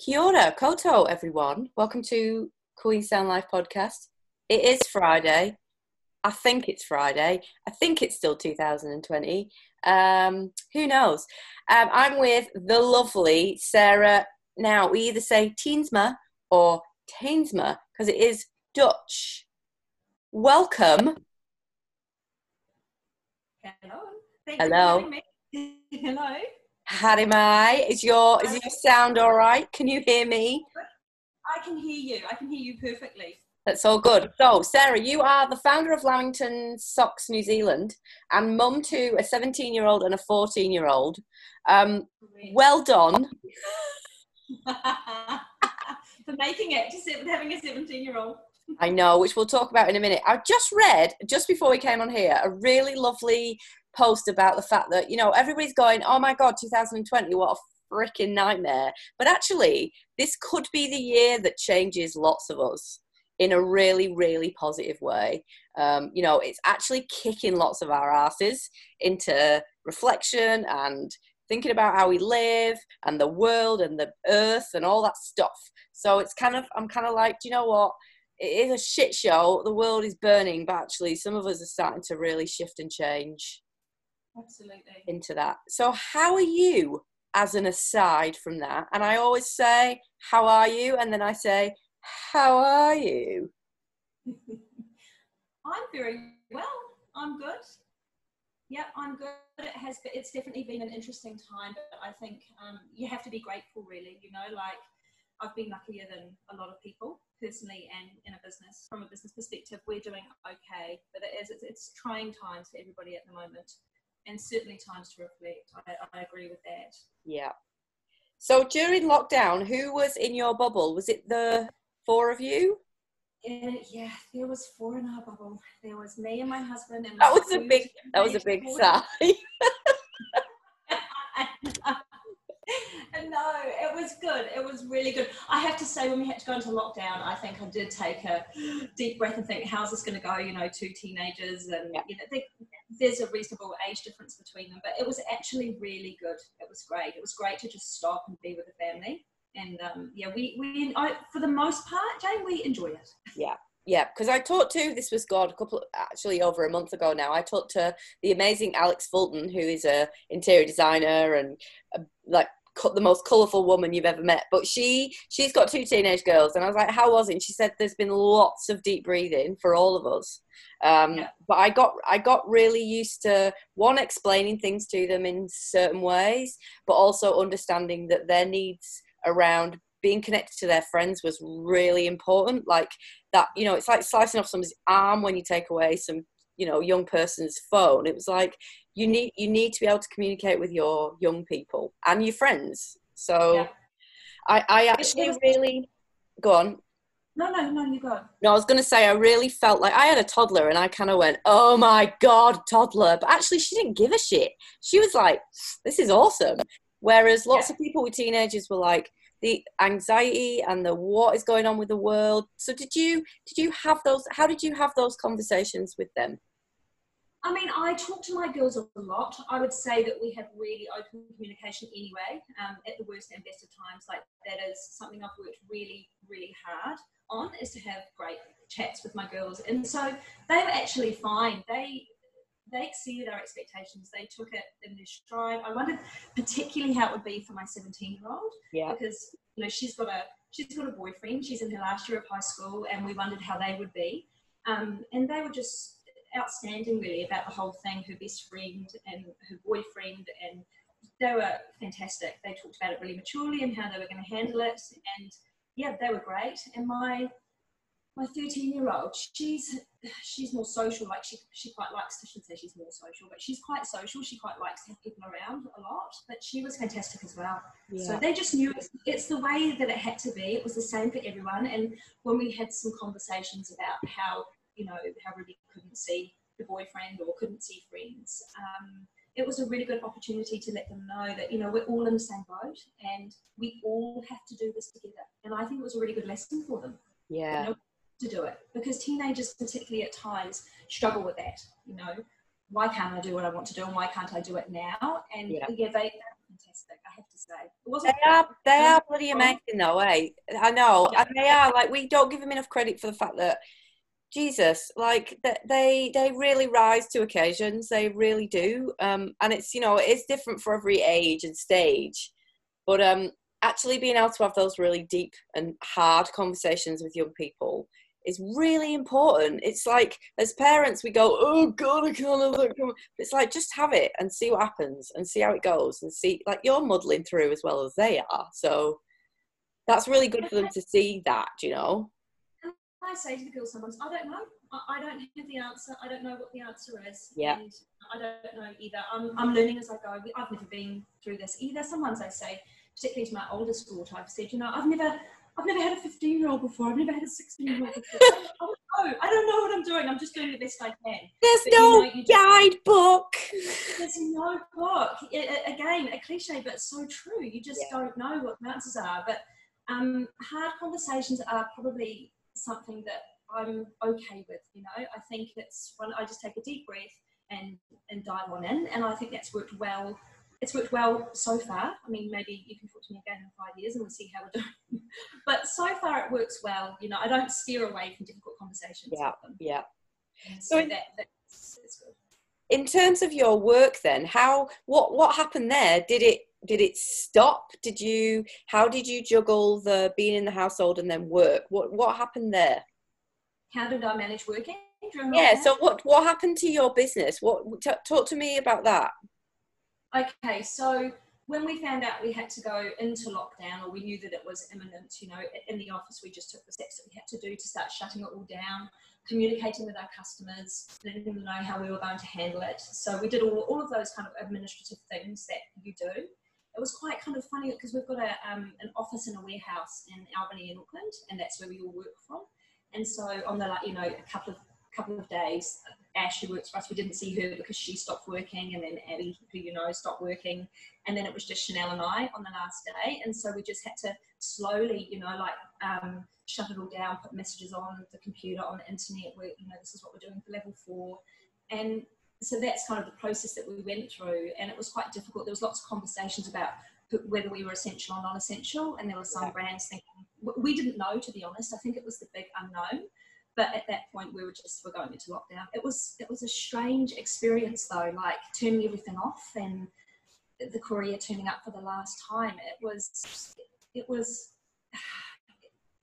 Kia ora, koutou, everyone. Welcome to Queenstown Life podcast. It is Friday. I think it's Friday. I think it's still 2020. Um, who knows? Um, I'm with the lovely Sarah. Now, we either say Teensma or Teensma because it is Dutch. Welcome. Hello. Thank Hello. You for me. Hello. Haere mai, is your is your sound all right? Can you hear me? I can hear you. I can hear you perfectly. That's all good. So, Sarah, you are the founder of Lamington Socks New Zealand and mum to a 17 year old and a 14 year old. Um, well done. for making it to having a 17 year old. I know, which we'll talk about in a minute. I just read, just before we came on here, a really lovely post about the fact that, you know, everybody's going, oh my God, 2020, what a freaking nightmare. But actually, this could be the year that changes lots of us in a really, really positive way. Um, you know, it's actually kicking lots of our asses into reflection and thinking about how we live and the world and the earth and all that stuff. So it's kind of, I'm kind of like, do you know what? It is a shit show. The world is burning, but actually, some of us are starting to really shift and change Absolutely. into that. So, how are you as an aside from that? And I always say, How are you? And then I say, How are you? I'm very well. I'm good. Yeah, I'm good. It has. Been, it's definitely been an interesting time, but I think um, you have to be grateful. Really, you know, like I've been luckier than a lot of people personally, and in a business. From a business perspective, we're doing okay, but it is. It's, it's trying times for everybody at the moment, and certainly times to reflect. I, I agree with that. Yeah. So, during lockdown, who was in your bubble? Was it the four of you? And yeah, there was four in our bubble. There was me and my husband, and That was a big. That was a big sigh. no, it was good. It was really good. I have to say, when we had to go into lockdown, I think I did take a deep breath and think, how's this going to go? You know, two teenagers, and Yeah. you know, they, there's a reasonable age difference between them, but it was actually really good. It was great. It was great to just stop and be with the family. And um, yeah, we, we I, for the most part, Jane, we enjoy it. Yeah, Yeah, because I talked to this was God a couple actually over a month ago now. I talked to the amazing Alex Fulton, who is a interior designer and a, like co- the most colourful woman you've ever met. But she she's got two teenage girls, and I was like, "How was it?" And she said, "There's been lots of deep breathing for all of us." Um, Yeah. But I got I got really used to one explaining things to them in certain ways, but also understanding that their needs around being connected to their friends was really important. Like that, you know, it's like slicing off someone's arm when you take away some, you know, young person's phone. It was like you need you need to be able to communicate with your young people and your friends. So Yeah. I, I actually really go on. No, no, no, you go. No, I was going to say I really felt like I had a toddler and I kind of went, "Oh my god, toddler!" But actually, she didn't give a shit. She was like, "This is awesome." Whereas lots Yeah. of people with teenagers were like the anxiety and the what is going on with the world. So did you did you have those? How did you have those conversations with them? I mean, I talk to my girls a lot. I would say that we have really open communication anyway. Um, at the worst and best of times, like that is something I've worked really, really hard on is to have great chats with my girls, and so they were actually fine. They they exceeded our expectations. They took it in their stride. I wondered particularly how it would be for my 17 year old Yeah, because you know she's got a she's got a boyfriend. She's in her last year of high school, and we wondered how they would be. Um, and they were just outstanding, really, about the whole thing. Her best friend and her boyfriend, and they were fantastic. They talked about it really maturely and how they were going to handle it, and yeah, they were great. And my my 13 year old, she's she's more social. Like she she quite likes. I shouldn't say she's more social, but she's quite social. She quite likes to have people around a lot. But she was fantastic as well. So they just knew it's, it's the way that it had to be. It was the same for everyone. And when we had some conversations about how, you know, how Ruby couldn't see the boyfriend or couldn't see friends, um, it was a really good opportunity to let them know that, you know, we're all in the same boat and we all have to do this together. And I think it was a really good lesson for them yeah, know, to do it because teenagers, particularly at times, struggle with that. You know, why can't I do what I want to do and why can't I do it now? And Yeah. yeah, they, fantastic. I have to say. say. It wasn't. They are they are bloody amazing though, eh? I know, Yeah. and they are like we don't give them enough credit for the fact that Jesus, like they they really rise to occasions. They really do, um, and it's you know it's different for every age and stage, but um, actually being able to have those really deep and hard conversations with young people is really important. It's like as parents we go, oh god, I can't have that. come-" It's like just have it and see what happens and see how it goes and see like you're muddling through as well as they are. So that's really good for them to see that, you know. I say to the girls sometimes, I don't know. I, I don't have the answer. I don't know what the answer is. Yeah. And I don't know either. I'm, I'm learning as I go. I've never been through this either. Sometimes I say, particularly to my oldest daughter, I've said, you know, I've never, I've never had a 15 year old before. I've never had a 16 year old before. I don't know. I don't know what I'm doing. I'm just doing the best I can. There's But, no you just- guidebook. There's no book. I- I- again, a cliche, but so true. You just Yeah. don't know what the answers are. But um, hard conversations are probably something that I'm okay with. You know, I think it's when I just take a deep breath and and dive on in, and I think that's worked well. It's worked well so far. I mean, maybe you can talk to me again in five years and we'll see how we're doing. but so far, it works well. You know, I don't steer away from difficult conversations Yeah. with them. Yeah. So So- that, that's, that's good. In terms of your work then, how what what happened there? Did it did it stop? Did you how did you juggle the being in the household and then work? What what happened there? How did I manage working? Yeah, so what what happened to your business? What t- talk to me about that. Okay, so when we found out we had to go into lockdown, or we knew that it was imminent, you know, in the office, we just took the steps that we had to do to start shutting it all down, communicating with our customers, letting them know how we were going to handle it. So we did all, all of those kind of administrative things that you do. It was quite kind of funny because we've got a, um, an office and a warehouse in Albany in Auckland, and that's where we all work from. And so on the like, you know, a couple of couple of days, Ash, who works for us, we didn't see her because she stopped working, and then Abby, who you know, stopped working, and then it was just Chanel and I on the last day, and so we just had to slowly, you know, like um, shut it all down, put messages on the computer, on the internet, where you know this is what we're doing for level four, and so that's kind of the process that we went through, and it was quite difficult. There was lots of conversations about whether we were essential or non-essential, and there were some Yeah. brands thinking we didn't know, to be honest. I think it was the big unknown but at that point we were just we're going into lockdown it was it was a strange experience though like turning everything off and the courier turning up for the last time it was it was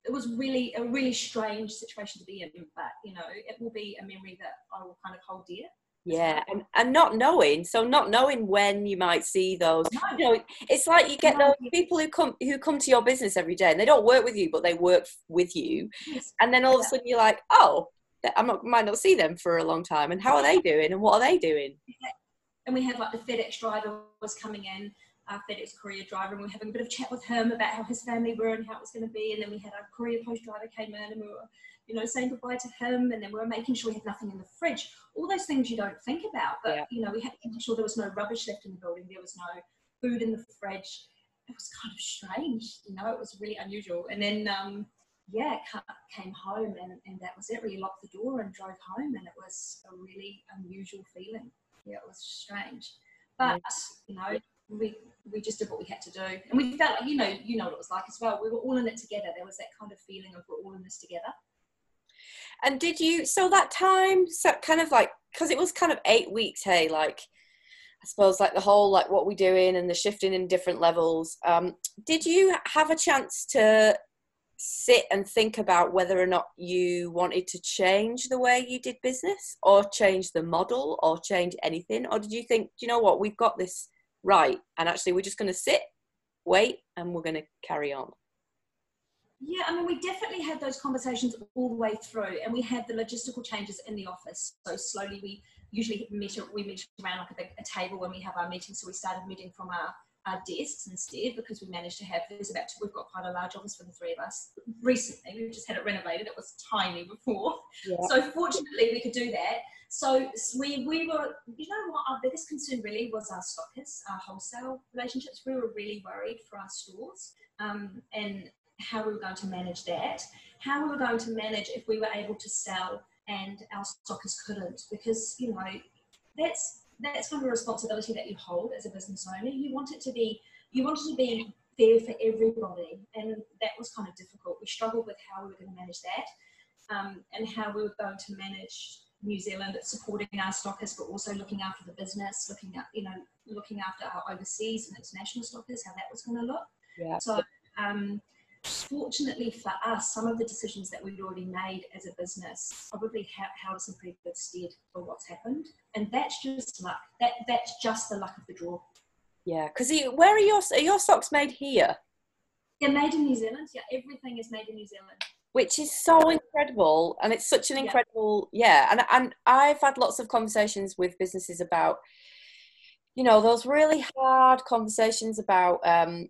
it was really a really strange situation to be in but you know it will be a memory that i will kind of hold dear Yeah, and, and not knowing, so not knowing when you might see those. You know, it's like you get those people who come who come to your business every day, and they don't work with you, but they work with you, and then all of a sudden you're like, oh, I might might not see them for a long time, and how are they doing, and what are they doing? and we had like the FedEx driver was coming in, our FedEx courier driver, and we were having a bit of chat with him about how his family were and how it was going to be. And then we had our CourierPost driver came in, and we were, you know, saying goodbye to him, and then we were making sure we had nothing in the fridge. All those things you don't think about, but Yeah. you know, we had to make sure there was no rubbish left in the building, there was no food in the fridge. It was kind of strange, you know, it was really unusual. And then, um, yeah, came home, and, and that was it. We locked the door and drove home, and it was a really unusual feeling yeah, it was strange. But you know, we we just did what we had to do, and we felt like you know you know what it was like as well. We were all in it together. There was that kind of feeling of we're all in this together. And did you so that time so kind of like because it was kind of eight weeks, hey, like I suppose like the whole like what we're doing and the shifting in different levels. Um, did you have a chance to sit and think about whether or not you wanted to change the way you did business or change the model or change anything? Or did you think, "Do you know what, we've got this right and actually we're just gonna sit, wait, and we're gonna carry on? Yeah, I mean, we definitely had those conversations all the way through, and we had the logistical changes in the office. So slowly, we usually meet we meet around like a big a table when we have our meetings. So we started meeting from our our desks instead because we managed to have there's about two, we've got quite a large office for the three of us. Recently, we've just had it renovated. It was tiny before, Yeah. so fortunately we could do that. So we we were you know what our biggest concern really was our stockists, our wholesale relationships. We were really worried for our stores um, and how we were going to manage that, how we were going to manage if we were able to sell and our stockers couldn't, because you know that's that's kind of a responsibility that you hold as a business owner. You want it to be you wanted to be there for everybody, and that was kind of difficult. We struggled with how we were going to manage that, um, and how we were going to manage New Zealand supporting our stockers, but also looking after the business, looking at you know looking after our overseas and international stockers, how that was going to look. Yeah. So. Um, fortunately for us, some of the decisions that we'd already made as a business probably held us in pretty good stead for what's happened. And that's just luck. That that's just the luck of the draw. Yeah, because where are your are your socks made here? They're made in New Zealand. Yeah, everything is made in New Zealand. Which is so incredible, and it's such an incredible yeah. yeah. And and I've had lots of conversations with businesses about, you know, those really hard conversations about um,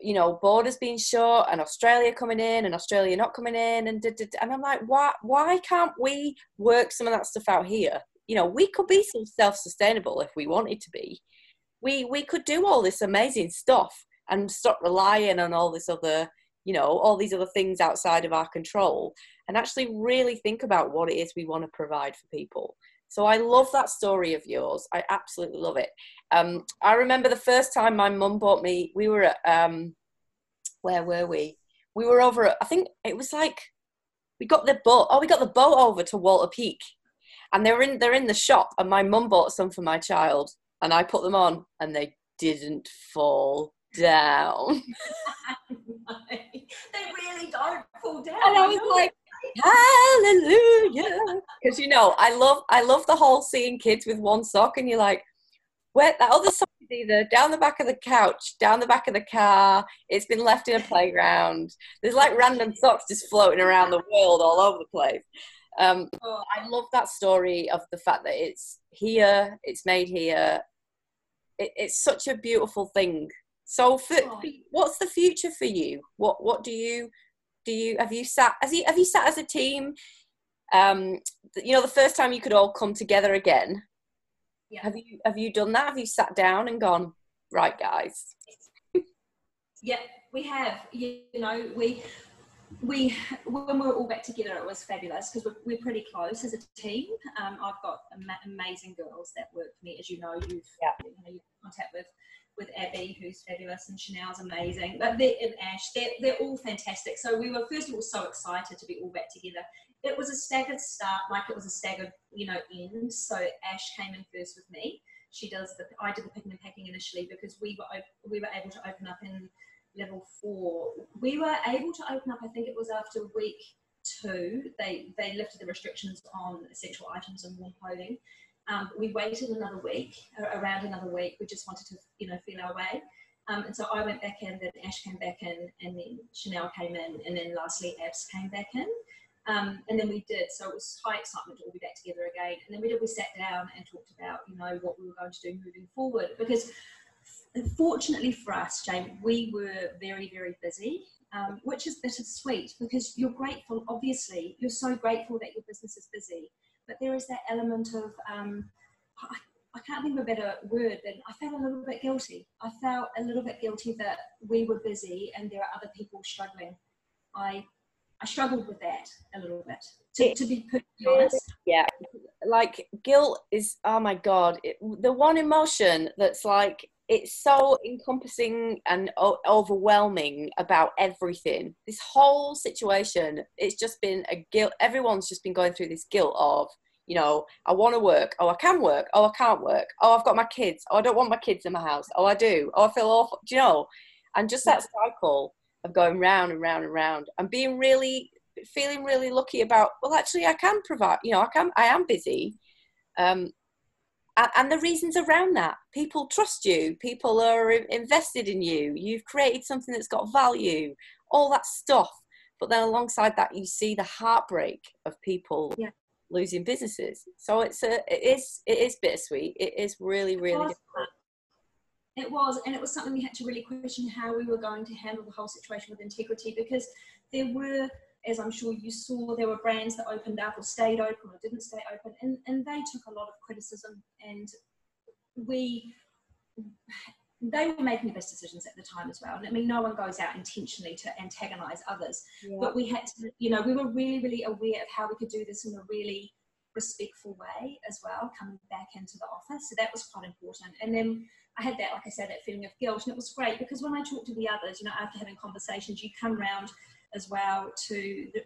you know borders being shut and australia coming in and australia not coming in and and i'm like why why can't we work some of that stuff out here? You know we could be some self-sustainable if we wanted to be. We we could do all this amazing stuff and stop relying on all this other you know all these other things outside of our control and actually really think about what it is we want to provide for people so i love that story of yours i absolutely love it um, I remember the first time my mum bought me. We were at um, where were we? We were over. At, I think it was like we got the boat. Oh, we got the boat over to Walter Peak, and they're in they're in the shop. And my mum bought some for my child, and I put them on, and they didn't fall down. they really don't fall down. And I was like, hallelujah because you know i love i love the whole seeing kids with one sock and you're like where that other sock is either down the back of the couch, down the back of the car, it's been left in a playground. There's like random socks just floating around the world all over the place. Um, oh. I love that story of the fact that it's here, it's made here. It, it's such a beautiful thing. So, for, oh. what's the future for you? What What do you do? You have you sat as you have you sat as a team? Um, you know, the first time you could all come together again yeah. Have you have you done that? Have you sat down and gone, right, guys? yeah, we have. You know, we we when we were all back together, it was fabulous because we're, we're pretty close as a team. Um, I've got amazing girls that work for me, as you know. You've yeah. you know, you've contact with with Abby, who's fabulous, and Chanel's amazing. But they're, and Ash, they're, they're all fantastic. So we were first of all so excited to be all back together it was a staggered start, like it was a staggered, you know, end. So Ash came in first with me. She does the, I did the picking and packing initially because we were we were able to open up in level four. We were able to open up. I think it was after week two. They they lifted the restrictions on essential items and warm clothing. Um, we waited another week, around another week. We just wanted to, you know, feel our way. Um, and so I went back in, then Ash came back in, and then Chanel came in, and then lastly Abs came back in. Um, and then we did, so it was high excitement to all be back together again. And then we did, we sat down and talked about, you know, what we were going to do moving forward. Because fortunately for us, Jane, we were very, very busy, um, which is bittersweet because you're grateful, obviously, you're so grateful that your business is busy. But there is that element of, um, I, I can't think of a better word than I felt a little bit guilty. I felt a little bit guilty that we were busy and there are other people struggling. I I struggled with that a little bit, to, to be perfectly honest. Yeah, like guilt is, oh my God, it, the one emotion that's like, it's so encompassing and o- overwhelming about everything. This whole situation, it's just been a guilt. Everyone's just been going through this guilt of, you know, I want to work. Oh, I can work. Oh, I can't work. Oh, I've got my kids. Oh, I don't want my kids in my house. Oh, I do. Oh, I feel awful. Do you know? And just that cycle of going round and round and round and being really feeling really lucky about well actually i can provide you know i can i am busy um, and the reasons around that. People trust you. People are invested in you. You've created something that's got value. All that stuff. But then alongside that you see the heartbreak of people yeah. losing businesses. So it's a it is it is bittersweet. It is really really difficult it was, and it was something we had to really question how we were going to handle the whole situation with integrity because there were, as I'm sure you saw, there were brands that opened up or stayed open or didn't stay open, and, and they took a lot of criticism. And we, they were making the best decisions at the time as well. And I mean, no one goes out intentionally to antagonize others, yeah. but we had to, you know, we were really, really aware of how we could do this in a really respectful way as well, coming back into the office. So that was quite important. And then I had that, like I said, that feeling of guilt. And it was great because when I talked to the others, you know, after having conversations, you come round as well to the,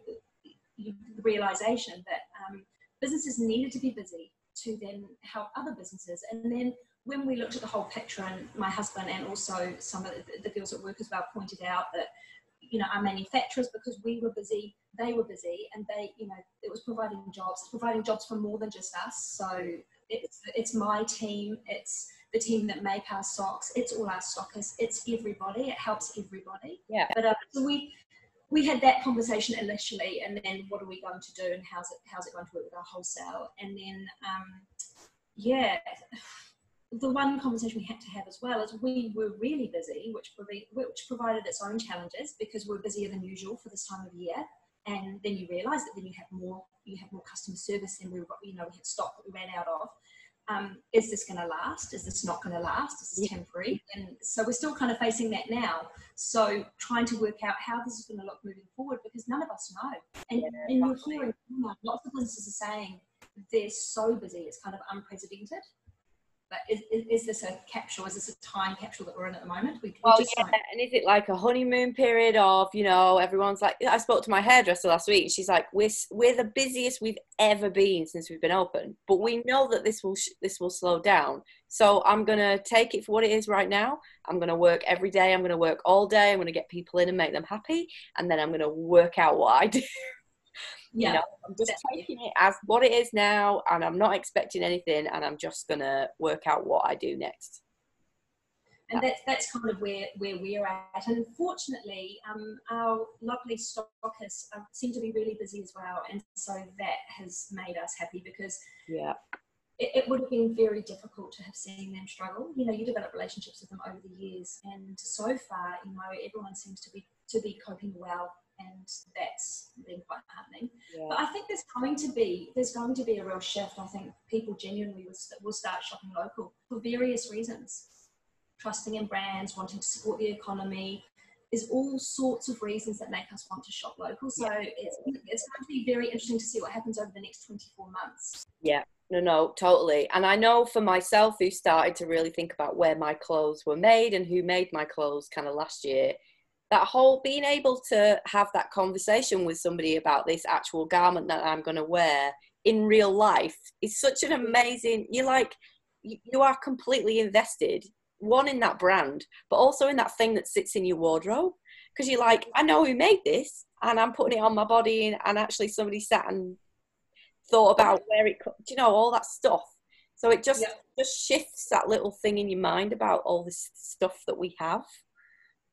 the realization that um, businesses needed to be busy to then help other businesses. And then when we looked at the whole picture, and my husband and also some of the, the girls at work as well pointed out that you know our manufacturers because we were busy they were busy and they you know it was providing jobs. It's providing jobs for more than just us. So it's it's my team it's the team that make our socks it's all our stockers it's everybody it helps everybody. Yeah. But uh, so we we had that conversation initially and then what are we going to do and how's it how's it going to work with our wholesale and then um yeah the one conversation we had to have as well is we were really busy, which, which provided its own challenges because we're busier than usual for this time of year. And then you realise that then you have more you have more customer service than we you know we had stock that we ran out of. Um, is this going to last? Is this not going to last? Is this temporary? And so we're still kind of facing that now. So trying to work out how this is going to look moving forward because none of us know. And, yeah, and you're hearing lots of businesses are saying they're so busy, it's kind of unprecedented is, is, this a capsule? Is this a time capsule that we're in at the moment? We, we well, yeah. And is it like a honeymoon period of, you know, everyone's like, I spoke to my hairdresser last week. she's like, we're, we're the busiest we've ever been since we've been open, but we know that this will, this will slow down. So I'm going to take it for what it is right now. I'm going to work every day. I'm going to work all day. I'm going to get people in and make them happy. And then I'm going to work out what I do. Yeah. You know, I'm just taking it as what it is now, and I'm not expecting anything, and I'm just gonna work out what I do next. And that's that's kind of where where we're at. And fortunately, um, our lovely stockers uh, seem to be really busy as well, and so that has made us happy because yeah. It, it would have been very difficult to have seen them struggle. You know, you develop relationships with them over the years, and so far, you know, everyone seems to be to be coping well and that's been quite heartening. Yeah. But I think there's going to be there's going to be a real shift. I think people genuinely will, will start shopping local for various reasons, trusting in brands, wanting to support the economy. There's all sorts of reasons that make us want to shop local. So yeah. it's it's going to be very interesting to see what happens over the next 24 months. Yeah, no, no, totally. And I know for myself, who started to really think about where my clothes were made and who made my clothes kind of last year, that whole being able to have that conversation with somebody about this actual garment that I'm going to wear in real life is such an amazing you're like you are completely invested one in that brand but also in that thing that sits in your wardrobe. Because you're like I know who made this and I'm putting it on my body and, and actually somebody sat and thought about where it you know all that stuff. So it just just shifts that little thing in your mind about all this stuff that we have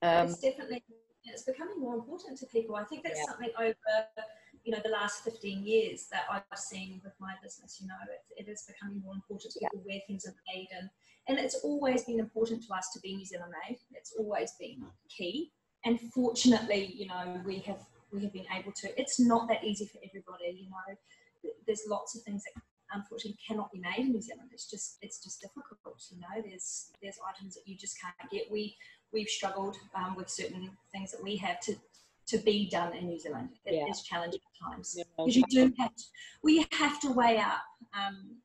um, it's definitely it's becoming more important to people. I think that's yeah. something over you know the last 15 years that I've seen with my business. You know, it, it is becoming more important to people yeah. where things are made, and and it's always been important to us to be New Zealand made. It's always been key, and fortunately, you know, we have we have been able to. It's not that easy for everybody. You know, there's lots of things that unfortunately cannot be made in New Zealand. It's just it's just difficult. You know, there's there's items that you just can't get. We we've struggled um, with certain things that we have to to be done in New Zealand. It yeah. is challenging at times because you do have to, we have to weigh up um,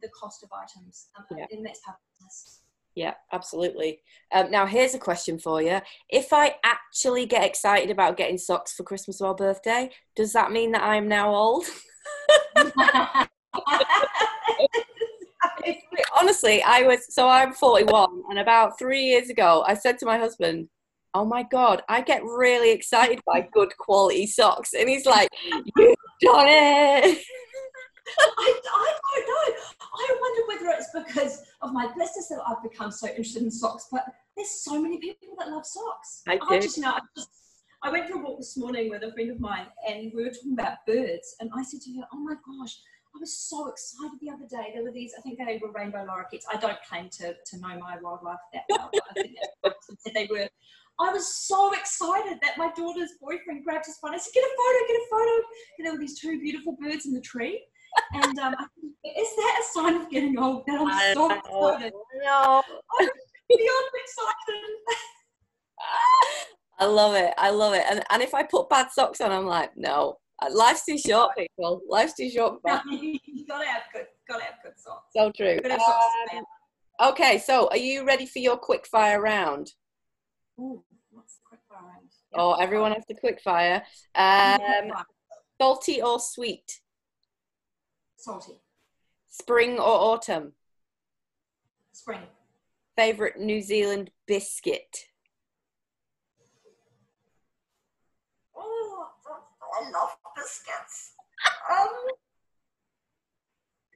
the cost of items, um, yeah. and that's part of business. Yeah, absolutely. Um, now, here's a question for you. If I actually get excited about getting socks for Christmas or birthday, does that mean that I'm now old? honestly, I was so I'm 41, and about three years ago, I said to my husband, "Oh my god, I get really excited by good quality socks," and he's like, "You've done it." I, I don't know. I wonder whether it's because of my business that I've become so interested in socks, but there's so many people that love socks. I, I just, you know, I, just, I went for a walk this morning with a friend of mine, and we were talking about birds, and I said to her, "Oh my gosh." I was so excited the other day. There were these, I think they were rainbow lorikeets. I don't claim to, to know my wildlife that well, but I think they were. I was so excited that my daughter's boyfriend grabbed his phone. I said, "Get a photo, get a photo." And there were these two beautiful birds in the tree. And um, is that a sign of getting old? That I'm so excited. No. I'm beyond excited. I love it. I love it. And and if I put bad socks on, I'm like, no, life's too short, people. Life's too short. you gotta have good, gotta have good socks. So true. Um, Okay, so are you ready for your quick fire round? Ooh, what's the quick fire round? Oh, everyone has to quick fire. Um, salty or sweet? Salty. Spring or autumn? Spring. Favorite New Zealand biscuit? Oh, I love biscuits. Um,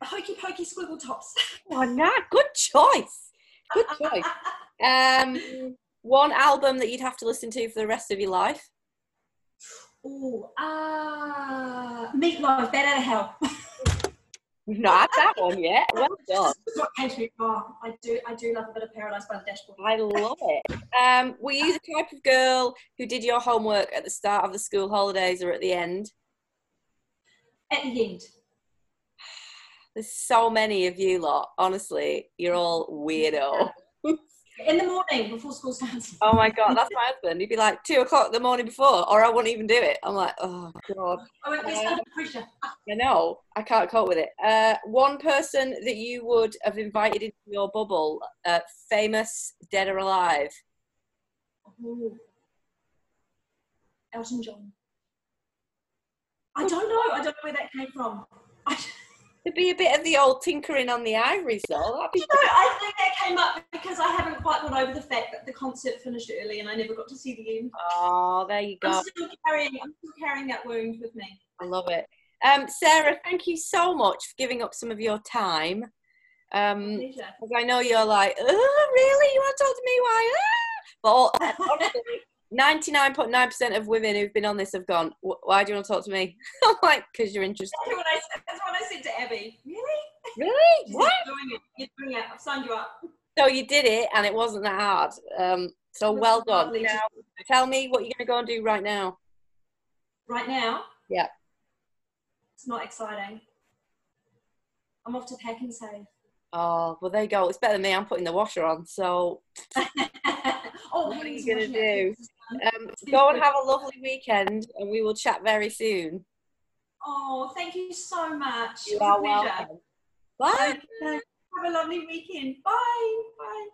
hokey pokey squiggle tops. Oh, nah, good choice. Good choice. Um, one album that you'd have to listen to for the rest of your life? Ah, uh, Meat Loaf, Bat Out of Hell. We've not had that one yet. Well done. What came to me? Oh, I do, I do love a bit of Paradise by the Dashboard. I love it. Um, were you the type of girl who did your homework at the start of the school holidays or at the end? At the end. There's so many of you lot. Honestly, you're all weirdo. In the morning before school starts. Oh my god, that's my husband. He'd be like two o'clock the morning before, or I wouldn't even do it. I'm like, oh god. Oh, it's under pressure. I know. I can't cope with it. Uh, one person that you would have invited into your bubble, uh, famous, dead or alive. Ooh. Elton John. I don't know. I don't know where that came from. I, There'd be a bit of the old tinkering on the ivories, though. That'd be you know, I think that came up because I haven't quite got over the fact that the concert finished early and I never got to see the end. Oh, there you go. I'm still carrying. I'm still carrying that wound with me. I love it. Um, Sarah, thank you so much for giving up some of your time. Um, I know you're like, oh, really? You want to talk to me? Why? Ah? But honestly, 99.9% of women who've been on this have gone, why do you want to talk to me? I'm like, because you're interested. That's what, I, that's what I said to Abby. Really? Really? She said, What? You're doing it. You're doing it. I've signed you up. So you did it and it wasn't that hard. Um, so well done. Now, tell me what you're going to go and do right now. Right now? Yeah. It's not exciting. I'm off to Pak'nSave. Oh, well, there you go. It's better than me. I'm putting the washer on. So oh, What are you gonna washing it. Um, go and have a lovely weekend and we will chat very soon. Oh, thank you so much. You are welcome. Bye. Okay. Have a lovely weekend. Bye. Bye.